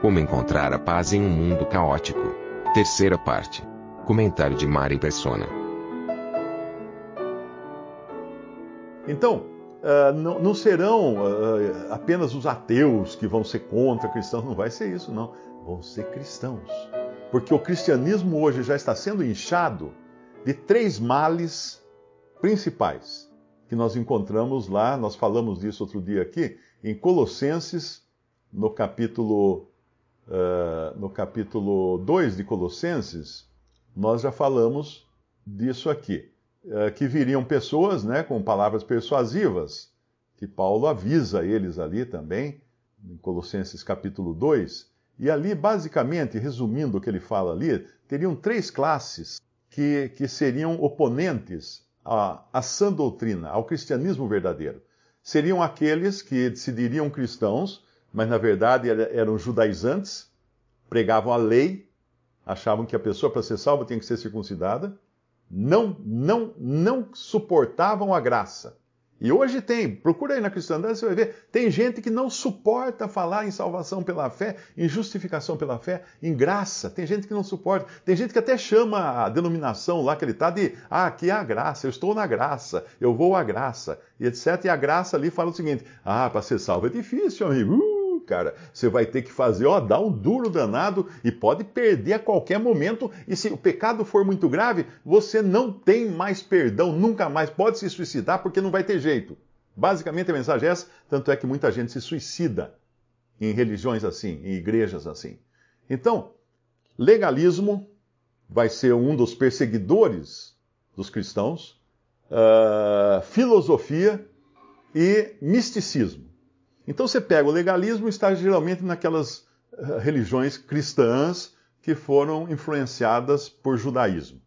Como encontrar a paz em um mundo caótico. Terceira parte. Comentário de Mari Persona. Então, uh, não, não, serão uh, apenas os ateus que vão ser contra cristãos, não vai ser isso, não. Vão ser cristãos. Porque o cristianismo hoje já está sendo inchado de três males principais que nós encontramos lá, nós falamos disso outro dia aqui, em Colossenses, no capítulo, uh, no capítulo 2 de Colossenses, nós já falamos disso aqui. Uh, que viriam pessoas né, com palavras persuasivas, que Paulo avisa eles ali também, em Colossenses capítulo 2. E ali, basicamente, resumindo o que ele fala ali, teriam três classes que, que seriam oponentes à, à sã doutrina, ao cristianismo verdadeiro. Seriam aqueles que se diriam cristãos, mas na verdade eram judaizantes, pregavam a lei, achavam que a pessoa para ser salva tinha que ser circuncidada, não, não, não suportavam a graça. E hoje tem, procura aí na cristandade, você vai ver, tem gente que não suporta falar em salvação pela fé, em justificação pela fé, em graça. Tem gente que não suporta. Tem gente que até chama a denominação lá que ele está de, ah, aqui é a graça, eu estou na graça, eu vou à graça, e etc. E a graça ali fala o seguinte, ah, para ser salvo é difícil, amigo. Uh! Cara. Você vai ter que fazer, ó, dar um duro danado e pode perder a qualquer momento. E se o pecado for muito grave, você não tem mais perdão, nunca mais pode se suicidar porque não vai ter jeito. Basicamente a mensagem é essa, tanto é que muita gente se suicida em religiões assim, em igrejas assim. Então, legalismo vai ser um dos perseguidores dos cristãos, uh, filosofia e misticismo. Então você pega o legalismo está geralmente naquelas uh, religiões cristãs que foram influenciadas por judaísmo.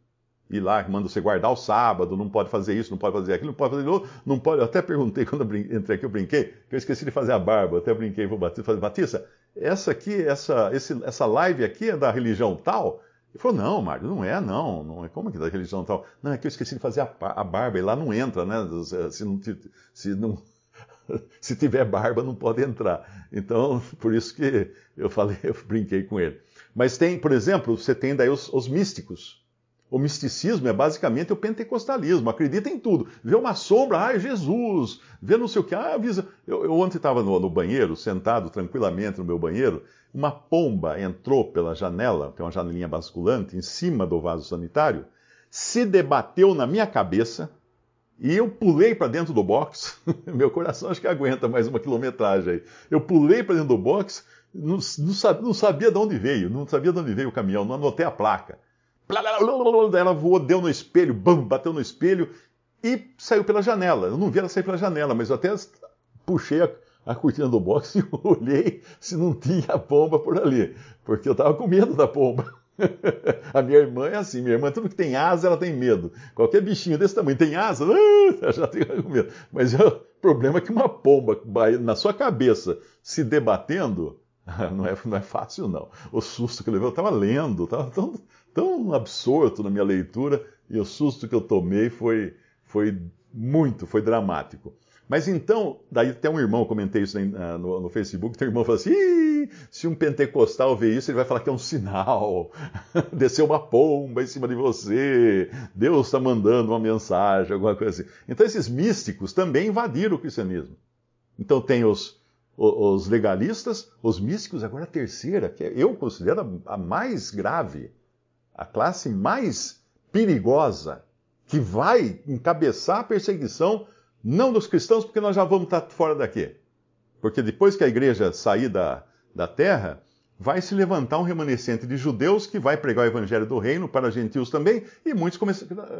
E lá manda você guardar o sábado, não pode fazer isso, não pode fazer aquilo, não pode fazer aquilo, não pode. Eu até perguntei quando eu entrei aqui, eu brinquei, que eu esqueci de fazer a barba, eu até brinquei vou fazer Batista, essa aqui, essa, esse, essa live aqui é da religião tal? Ele falou, não, Mário, não é, não, não é como que é da religião tal? Não, é que eu esqueci de fazer a, a barba, e lá não entra, né? Se não, se não, se tiver barba não pode entrar. Então, por isso que eu falei, eu brinquei com ele. Mas tem, por exemplo, você tem daí os, os místicos. O misticismo é basicamente o pentecostalismo, acredita em tudo. Vê uma sombra, ah, é Jesus. Vê não sei o que, ah, avisa. Eu, eu ontem estava no, no, banheiro, sentado tranquilamente no meu banheiro, uma pomba entrou pela janela, tem uma janelinha basculante, em cima do vaso sanitário, se debateu na minha cabeça, e eu pulei para dentro do box, meu coração acho que aguenta mais uma quilometragem aí. Eu pulei para dentro do box, não, não, sabia, não, sabia de onde veio, não sabia de onde veio o caminhão, não anotei a placa. Ela voou, deu no espelho, bam, bateu no espelho e saiu pela janela. Eu não vi ela sair pela janela, mas eu até puxei a, a cortina do box e olhei se não tinha pomba por ali, porque eu estava com medo da pomba. a minha irmã é assim, minha irmã, tudo que tem asa, ela tem medo. Qualquer bichinho desse tamanho tem asa, ela já tem medo. Mas o problema é que uma pomba na sua cabeça se debatendo, não é, não é fácil, não. O susto que eu levei, eu estava lendo, estava tão, tão absorto na minha leitura, e o susto que eu tomei foi, foi muito, foi dramático. Mas então, daí até um irmão, comentei isso no, no Facebook, tem um irmão falou assim, se um pentecostal ver isso, ele vai falar que é um sinal, desceu uma pomba em cima de você, Deus está mandando uma mensagem, alguma coisa assim. Então esses místicos também invadiram o cristianismo. Então tem os, os legalistas, os místicos, agora a terceira, que eu considero a mais grave, a classe mais perigosa, que vai encabeçar a perseguição não dos cristãos, porque nós já vamos estar fora daqui. Porque depois que a igreja sair da, da terra, vai se levantar um remanescente de judeus que vai pregar o evangelho do reino para gentios também, e muitos come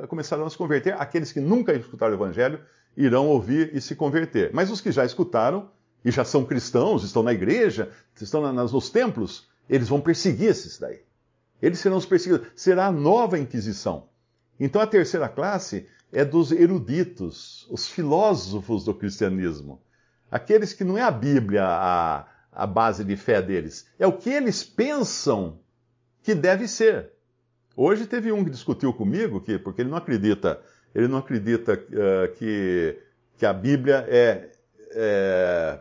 começarão a se converter, aqueles que nunca escutaram o evangelho irão ouvir e se converter. Mas os que já escutaram e já são cristãos, estão na igreja, estão nas, nos templos, eles vão perseguir esses daí. Eles serão os perseguidos. Será a nova Inquisição. Então a terceira classe é dos eruditos, os filósofos do cristianismo. Aqueles que não é a Bíblia a, a base de fé deles, é o que eles pensam que deve ser. Hoje teve um que discutiu comigo, que, porque ele não acredita, ele não acredita uh, que, que a Bíblia é, é,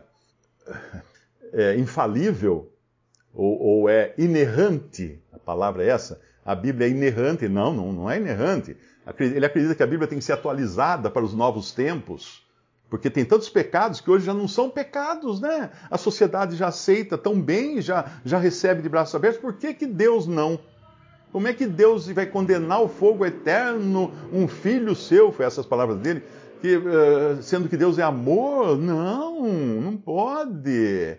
é infalível ou, ou, é inerrante. A palavra é essa. A Bíblia é inerrante. Não, não, não é inerrante. Ele acredita que a Bíblia tem que ser atualizada para os novos tempos. Porque tem tantos pecados que hoje já não são pecados, né? A sociedade já aceita tão bem, já, já recebe de braços abertos. Por que, que Deus não? Como é que Deus vai condenar o fogo eterno um filho seu? Foi essas palavras dele. Que, uh, sendo que Deus é amor? Não, não pode.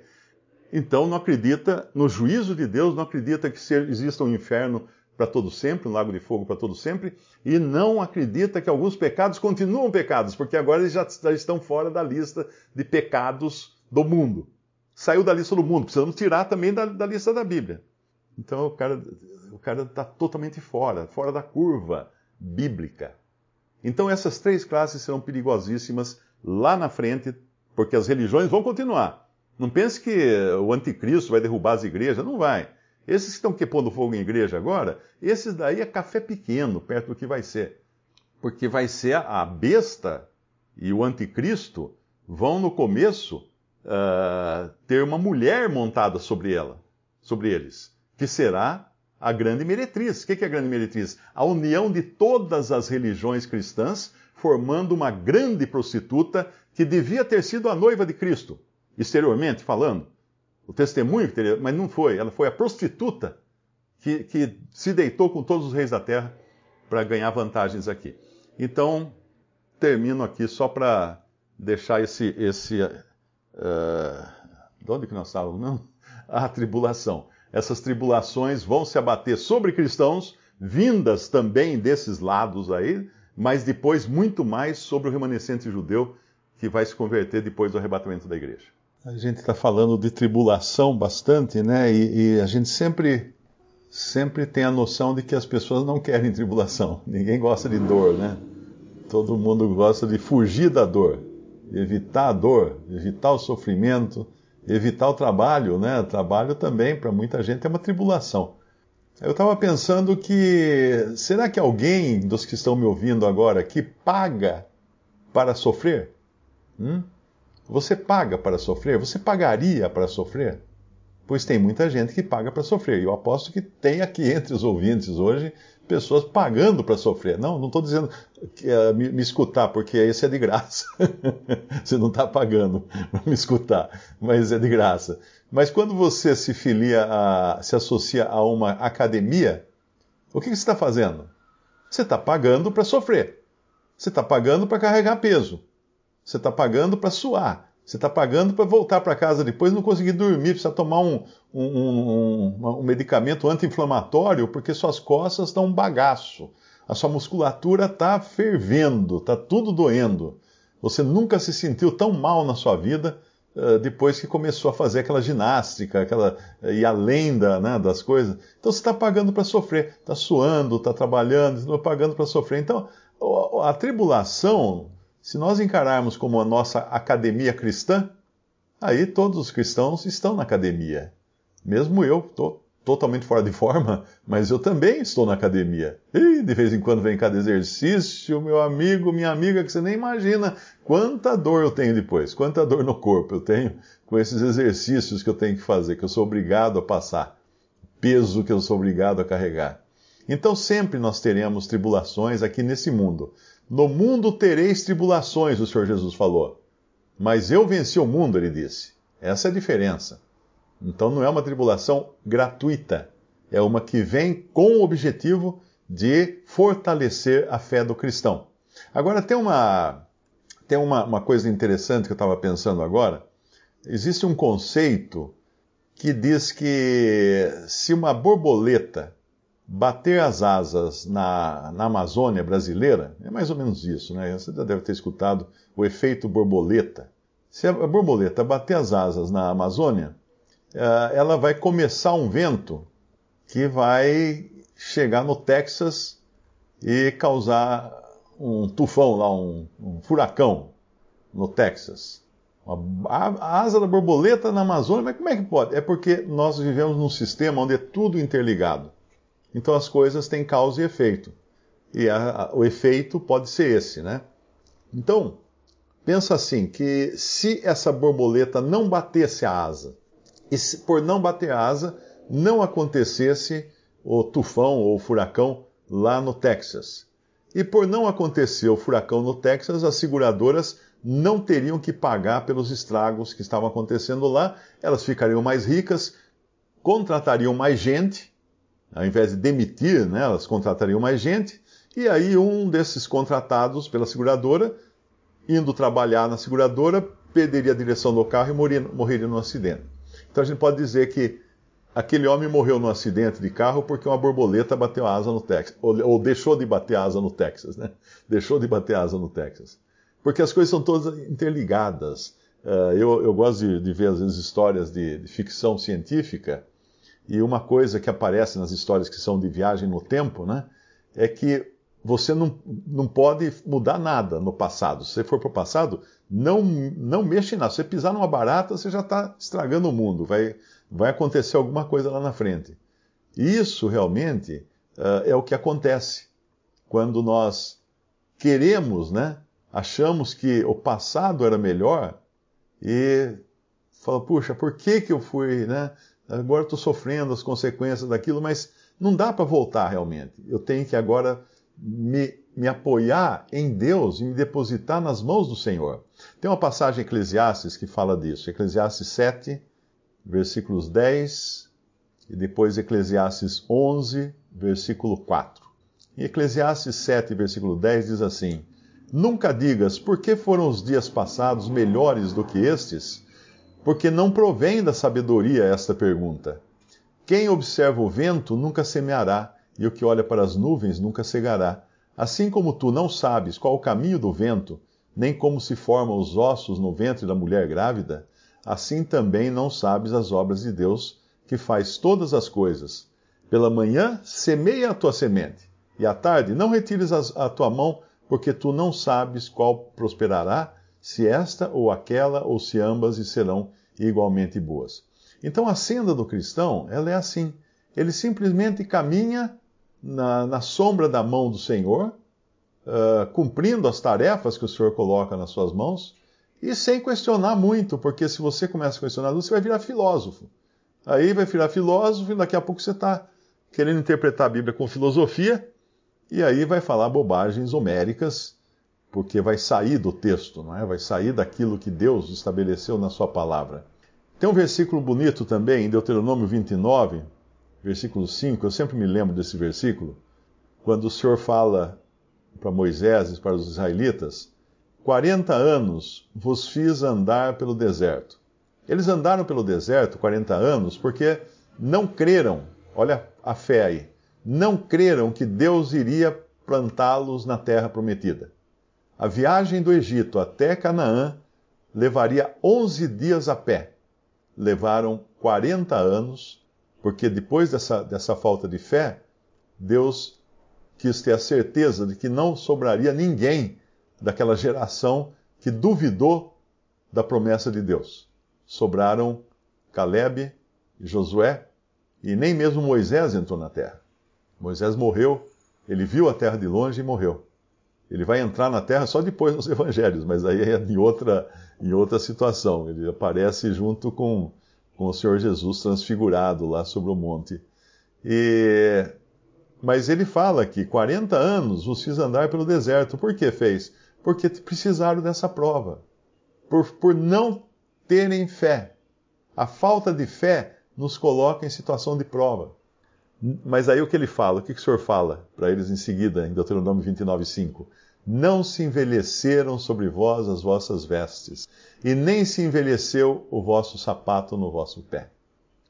Então não acredita no juízo de Deus, não acredita que exista um inferno para todo sempre, um lago de fogo para todo sempre, e não acredita que alguns pecados continuam pecados, porque agora eles já, estão fora da lista de pecados do mundo. Saiu da lista do mundo, precisamos tirar também da, da lista da Bíblia. Então o cara o cara está totalmente fora, fora da curva bíblica. Então essas três classes serão perigosíssimas lá na frente, porque as religiões vão continuar. Não pense que o anticristo vai derrubar as igrejas, não vai. Esses que estão queimando fogo em igreja agora, esses daí é café pequeno, perto do que vai ser. Porque vai ser a besta e o anticristo vão no começo uh, ter uma mulher montada sobre ela, sobre eles, que será a grande meretriz. O que é a grande meretriz? A união de todas as religiões cristãs, formando uma grande prostituta que devia ter sido a noiva de Cristo, exteriormente falando o testemunho que teria, mas não foi. Ela foi a prostituta que, que se deitou com todos os reis da terra para ganhar vantagens aqui. Então, termino aqui só para deixar esse. esse uh, de onde que nós estávamos? Não? A tribulação. Essas tribulações vão se abater sobre cristãos, vindas também desses lados aí, mas depois muito mais sobre o remanescente judeu que vai se converter depois do arrebatamento da igreja. A gente está falando de tribulação bastante, né? E, e, a gente sempre, sempre tem a noção de que as pessoas não querem tribulação. Ninguém gosta de dor, né? Todo mundo gosta de fugir da dor, evitar a dor, evitar o sofrimento, evitar o trabalho, né? O trabalho também, para muita gente, é uma tribulação. Eu estava pensando que será que alguém dos que estão me ouvindo agora que paga para sofrer? Hum? Você paga para sofrer? Você pagaria para sofrer? Pois tem muita gente que paga para sofrer. E eu aposto que tem aqui entre os ouvintes hoje pessoas pagando para sofrer. Não, não estou dizendo que, uh, me, me, escutar, porque esse é de graça. você não está pagando para me escutar, mas é de graça. Mas quando você se filia, a, se associa a uma academia, o que, que você está fazendo? Você está pagando para sofrer. Você está pagando para carregar peso. Você está pagando para suar. Você está pagando para voltar para casa depois não conseguir dormir, precisa tomar um, um, um, um medicamento anti-inflamatório porque suas costas estão um bagaço. A sua musculatura está fervendo, está tudo doendo. Você nunca se sentiu tão mal na sua vida uh, depois que começou a fazer aquela ginástica, aquela uh, ir além da, né, das coisas. Então você está pagando para sofrer, está suando, está trabalhando, está pagando para sofrer. Então a, a tribulação se nós encararmos como a nossa academia cristã, aí todos os cristãos estão na academia. Mesmo eu, estou totalmente fora de forma, mas eu também estou na academia. E de vez em quando vem cada exercício, meu amigo, minha amiga, que você nem imagina quanta dor eu tenho depois, quanta dor no corpo eu tenho com esses exercícios que eu tenho que fazer, que eu sou obrigado a passar, peso que eu sou obrigado a carregar. Então sempre nós teremos tribulações aqui nesse mundo. No mundo tereis tribulações, o Senhor Jesus falou. Mas eu venci o mundo, ele disse. Essa é a diferença. Então não é uma tribulação gratuita. É uma que vem com o objetivo de fortalecer a fé do cristão. Agora tem uma, tem uma, uma coisa interessante que eu estava pensando agora. Existe um conceito que diz que se uma borboleta bater as asas na, na Amazônia brasileira é mais ou menos isso, né? Você já deve ter escutado o efeito borboleta. Se a borboleta bater as asas na Amazônia, eh, ela vai começar um vento que vai chegar no Texas e causar um tufão lá, um, um furacão no Texas. A, a, asa da borboleta na Amazônia, mas como é que pode? É porque nós vivemos num sistema onde é tudo interligado. Então as coisas têm causa e efeito. E a, o efeito pode ser esse, né? Então, pensa assim, que se essa borboleta não batesse a asa, e se, por não bater a asa, não acontecesse o tufão ou o furacão lá no Texas. E por não acontecer o furacão no Texas, as seguradoras não teriam que pagar pelos estragos que estavam acontecendo lá, elas ficariam mais ricas, contratariam mais gente, ao invés de demitir, né, elas contratariam mais gente, e aí um desses contratados pela seguradora, indo trabalhar na seguradora, perderia a direção do carro e morreria, morreria no acidente. Então a gente pode dizer que aquele homem morreu num acidente de carro porque uma borboleta bateu a asa no Texas, ou, ou deixou de bater a asa no Texas, né? Deixou de bater a asa no Texas. Porque as coisas são todas interligadas. Uh, eu, eu, gosto de, de, ver, às vezes, histórias de, de, ficção científica, e uma coisa que aparece nas histórias que são de viagem no tempo, né? É que você não, não pode mudar nada no passado. Se você for para o passado, não, não mexe em nada. Se você pisar numa barata, você já está estragando o mundo. Vai, vai acontecer alguma coisa lá na frente. E isso realmente uh, é o que acontece quando nós queremos, né? Achamos que o passado era melhor e fala, puxa, por que que eu fui, né? Agora estou sofrendo as consequências daquilo, mas não dá para voltar realmente. Eu tenho que agora me, me apoiar em Deus e me depositar nas mãos do Senhor. Tem uma passagem em Eclesiastes que fala disso. Eclesiastes 7, versículos 10 e depois Eclesiastes 11, versículo 4. Em Eclesiastes 7, versículo 10 diz assim: Nunca digas, por que foram os dias passados melhores do que estes? Porque não provém da sabedoria esta pergunta. Quem observa o vento nunca semeará, e o que olha para as nuvens nunca cegará. Assim como tu não sabes qual o caminho do vento, nem como se formam os ossos no ventre da mulher grávida, assim também não sabes as obras de Deus, que faz todas as coisas. Pela manhã semeia a tua semente, e à tarde não retires a tua mão, porque tu não sabes qual prosperará, se esta ou aquela, ou se ambas e serão igualmente boas. Então a senda do cristão, ela é assim. Ele simplesmente caminha na, na sombra da mão do Senhor, uh, cumprindo as tarefas que o Senhor coloca nas suas mãos, e sem questionar muito, porque se você começa a questionar, você vai virar filósofo. Aí vai virar filósofo e daqui a pouco você está querendo interpretar a Bíblia com filosofia, e aí vai falar bobagens homéricas, porque vai sair do texto, não é? Vai sair daquilo que Deus estabeleceu na sua palavra. Tem um versículo bonito também, em Deuteronômio 29, versículo 5, eu sempre me lembro desse versículo, quando o Senhor fala para Moisés e para os israelitas, 40 anos vos fiz andar pelo deserto. Eles andaram pelo deserto 40 anos porque não creram, olha a fé aí, não creram que Deus iria plantá-los na terra prometida. A viagem do Egito até Canaã levaria 11 dias a pé. Levaram 40 anos, porque depois dessa, dessa falta de fé, Deus quis ter a certeza de que não sobraria ninguém daquela geração que duvidou da promessa de Deus. Sobraram Caleb e Josué, e nem mesmo Moisés entrou na terra. Moisés morreu, ele viu a terra de longe e morreu. Ele vai entrar na terra só depois nos evangelhos, mas aí é em outra, em outra situação. Ele aparece junto com, com o Senhor Jesus transfigurado lá sobre o monte. E, mas ele fala que 40 anos os fiz andar pelo deserto. Por que fez? porque precisaram dessa prova, por, por não terem fé. A falta de fé nos coloca em situação de prova. Mas aí o que ele fala? O que, que o Senhor fala para eles em seguida, em Deuteronômio 29, 5? Não se envelheceram sobre vós as vossas vestes, e nem se envelheceu o vosso sapato no vosso pé.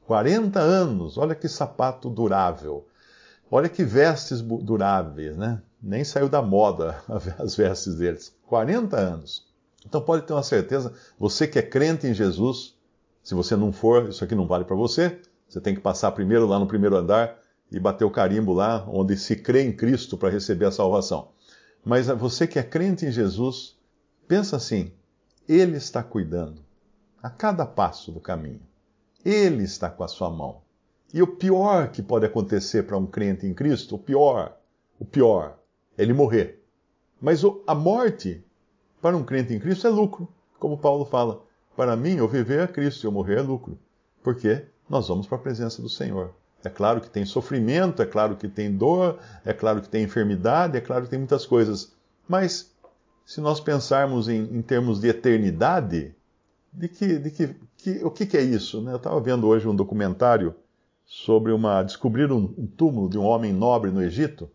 40 anos, olha que sapato durável. Olha que vestes duráveis, né? Nem saiu da moda as vestes deles. 40 anos. Então pode ter uma certeza, você que é crente em Jesus, se você não for, isso aqui não vale para você, você tem que passar primeiro lá no primeiro andar e bater o carimbo lá onde se crê em Cristo para receber a salvação. Mas você que é crente em Jesus, pensa assim: Ele está cuidando a cada passo do caminho. Ele está com a sua mão. E o pior que pode acontecer para um crente em Cristo, o pior, o pior, é ele morrer. Mas a morte para um crente em Cristo é lucro, como Paulo fala. Para mim, eu viver é Cristo e eu morrer é lucro. Porque nós vamos para a presença do Senhor. É claro que tem sofrimento, é claro que tem dor, é claro que tem enfermidade, é claro que tem muitas coisas. Mas, se nós pensarmos em, em termos de eternidade, de que, de que, que o que, que, é isso? Né? Eu estava vendo hoje um documentário sobre uma. descobrir um, um túmulo de um homem nobre no Egito.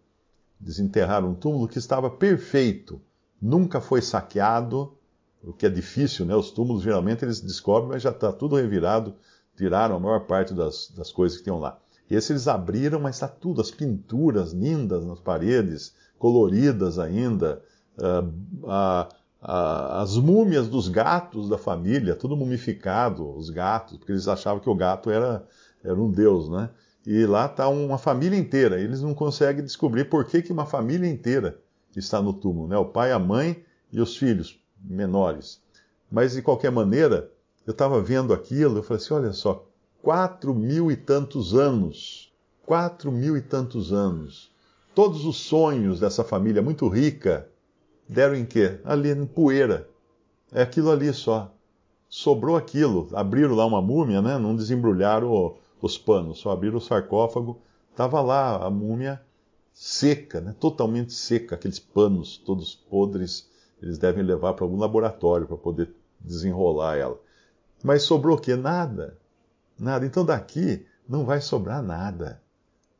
Desenterraram um túmulo que estava perfeito, nunca foi saqueado, o que é difícil, né? Os túmulos geralmente eles descobrem, mas já está tudo revirado, tiraram a maior parte das, das coisas que tinham lá. E eles abriram, mas está tudo, as pinturas lindas nas paredes, coloridas ainda, uh, as múmias dos gatos da família, tudo mumificado, os gatos, porque eles achavam que o gato era, era um deus, né? E lá está uma família inteira, eles não conseguem descobrir por que, que uma família inteira está no túmulo, né? O pai, a mãe e os filhos menores. Mas, de qualquer maneira, eu estava vendo aquilo, eu falei assim, olha só, quatro mil e tantos anos. Quatro mil e tantos anos. Todos os sonhos dessa família muito rica deram em quê? Ali em poeira. É aquilo ali só. Sobrou aquilo. Abriram lá uma múmia, né? Não desembrulharam os panos, só abriram o sarcófago. Estava lá a múmia seca, né? totalmente seca, aqueles panos todos podres. Eles devem levar para algum laboratório para poder desenrolar ela. Mas sobrou o quê? Nada. Nada. Então daqui não vai sobrar nada.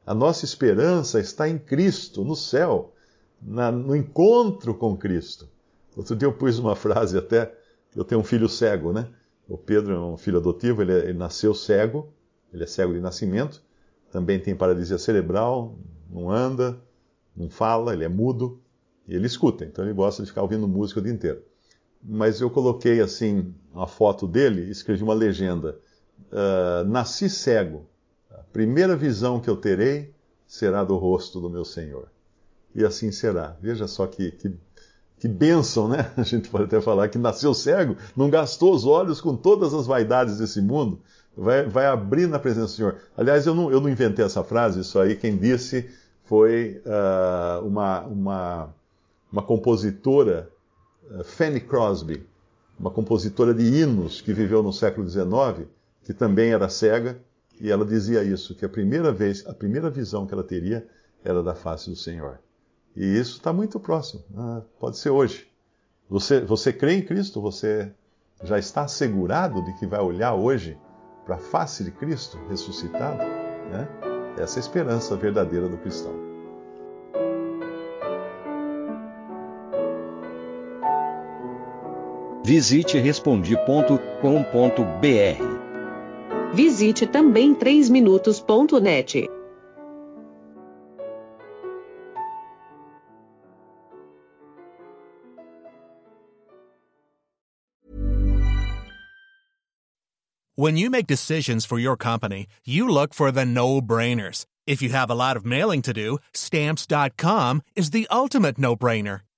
A nossa esperança está em Cristo, no céu, na, no encontro com Cristo. Outro dia eu pus uma frase até, eu tenho um filho cego, né? O Pedro é um filho adotivo, ele, é, ele nasceu cego, ele é cego de nascimento, também tem paralisia cerebral, não anda, não fala, ele é mudo, e ele escuta, então ele gosta de ficar ouvindo música o dia inteiro. Mas eu coloquei assim uma foto dele e escrevi uma legenda uh, nasci cego. A primeira visão que eu terei será do rosto do meu Senhor. E assim será. Veja só que, que, que bênção, né? A gente pode até falar que nasceu cego, não gastou os olhos com todas as vaidades desse mundo, vai, vai abrir na presença do Senhor. Aliás, eu não, eu não inventei essa frase, isso aí quem disse foi uh, uma, uma, uma compositora, uh, Fanny Crosby, uma compositora de hinos que viveu no século XIX que também era cega, e ela dizia isso, que a primeira vez, a primeira visão que ela teria era da face do Senhor. E isso está muito próximo, ah, pode ser hoje. Você, você crê em Cristo? Você já está assegurado de que vai olhar hoje para a face de Cristo ressuscitado? Né? Essa é a esperança verdadeira do cristão. Visite respondi.com.br Visite também 3minutos.net. When you make decisions for your company, you look for the no-brainers. If you have a lot of mailing to do, stamps.com is the ultimate no-brainer.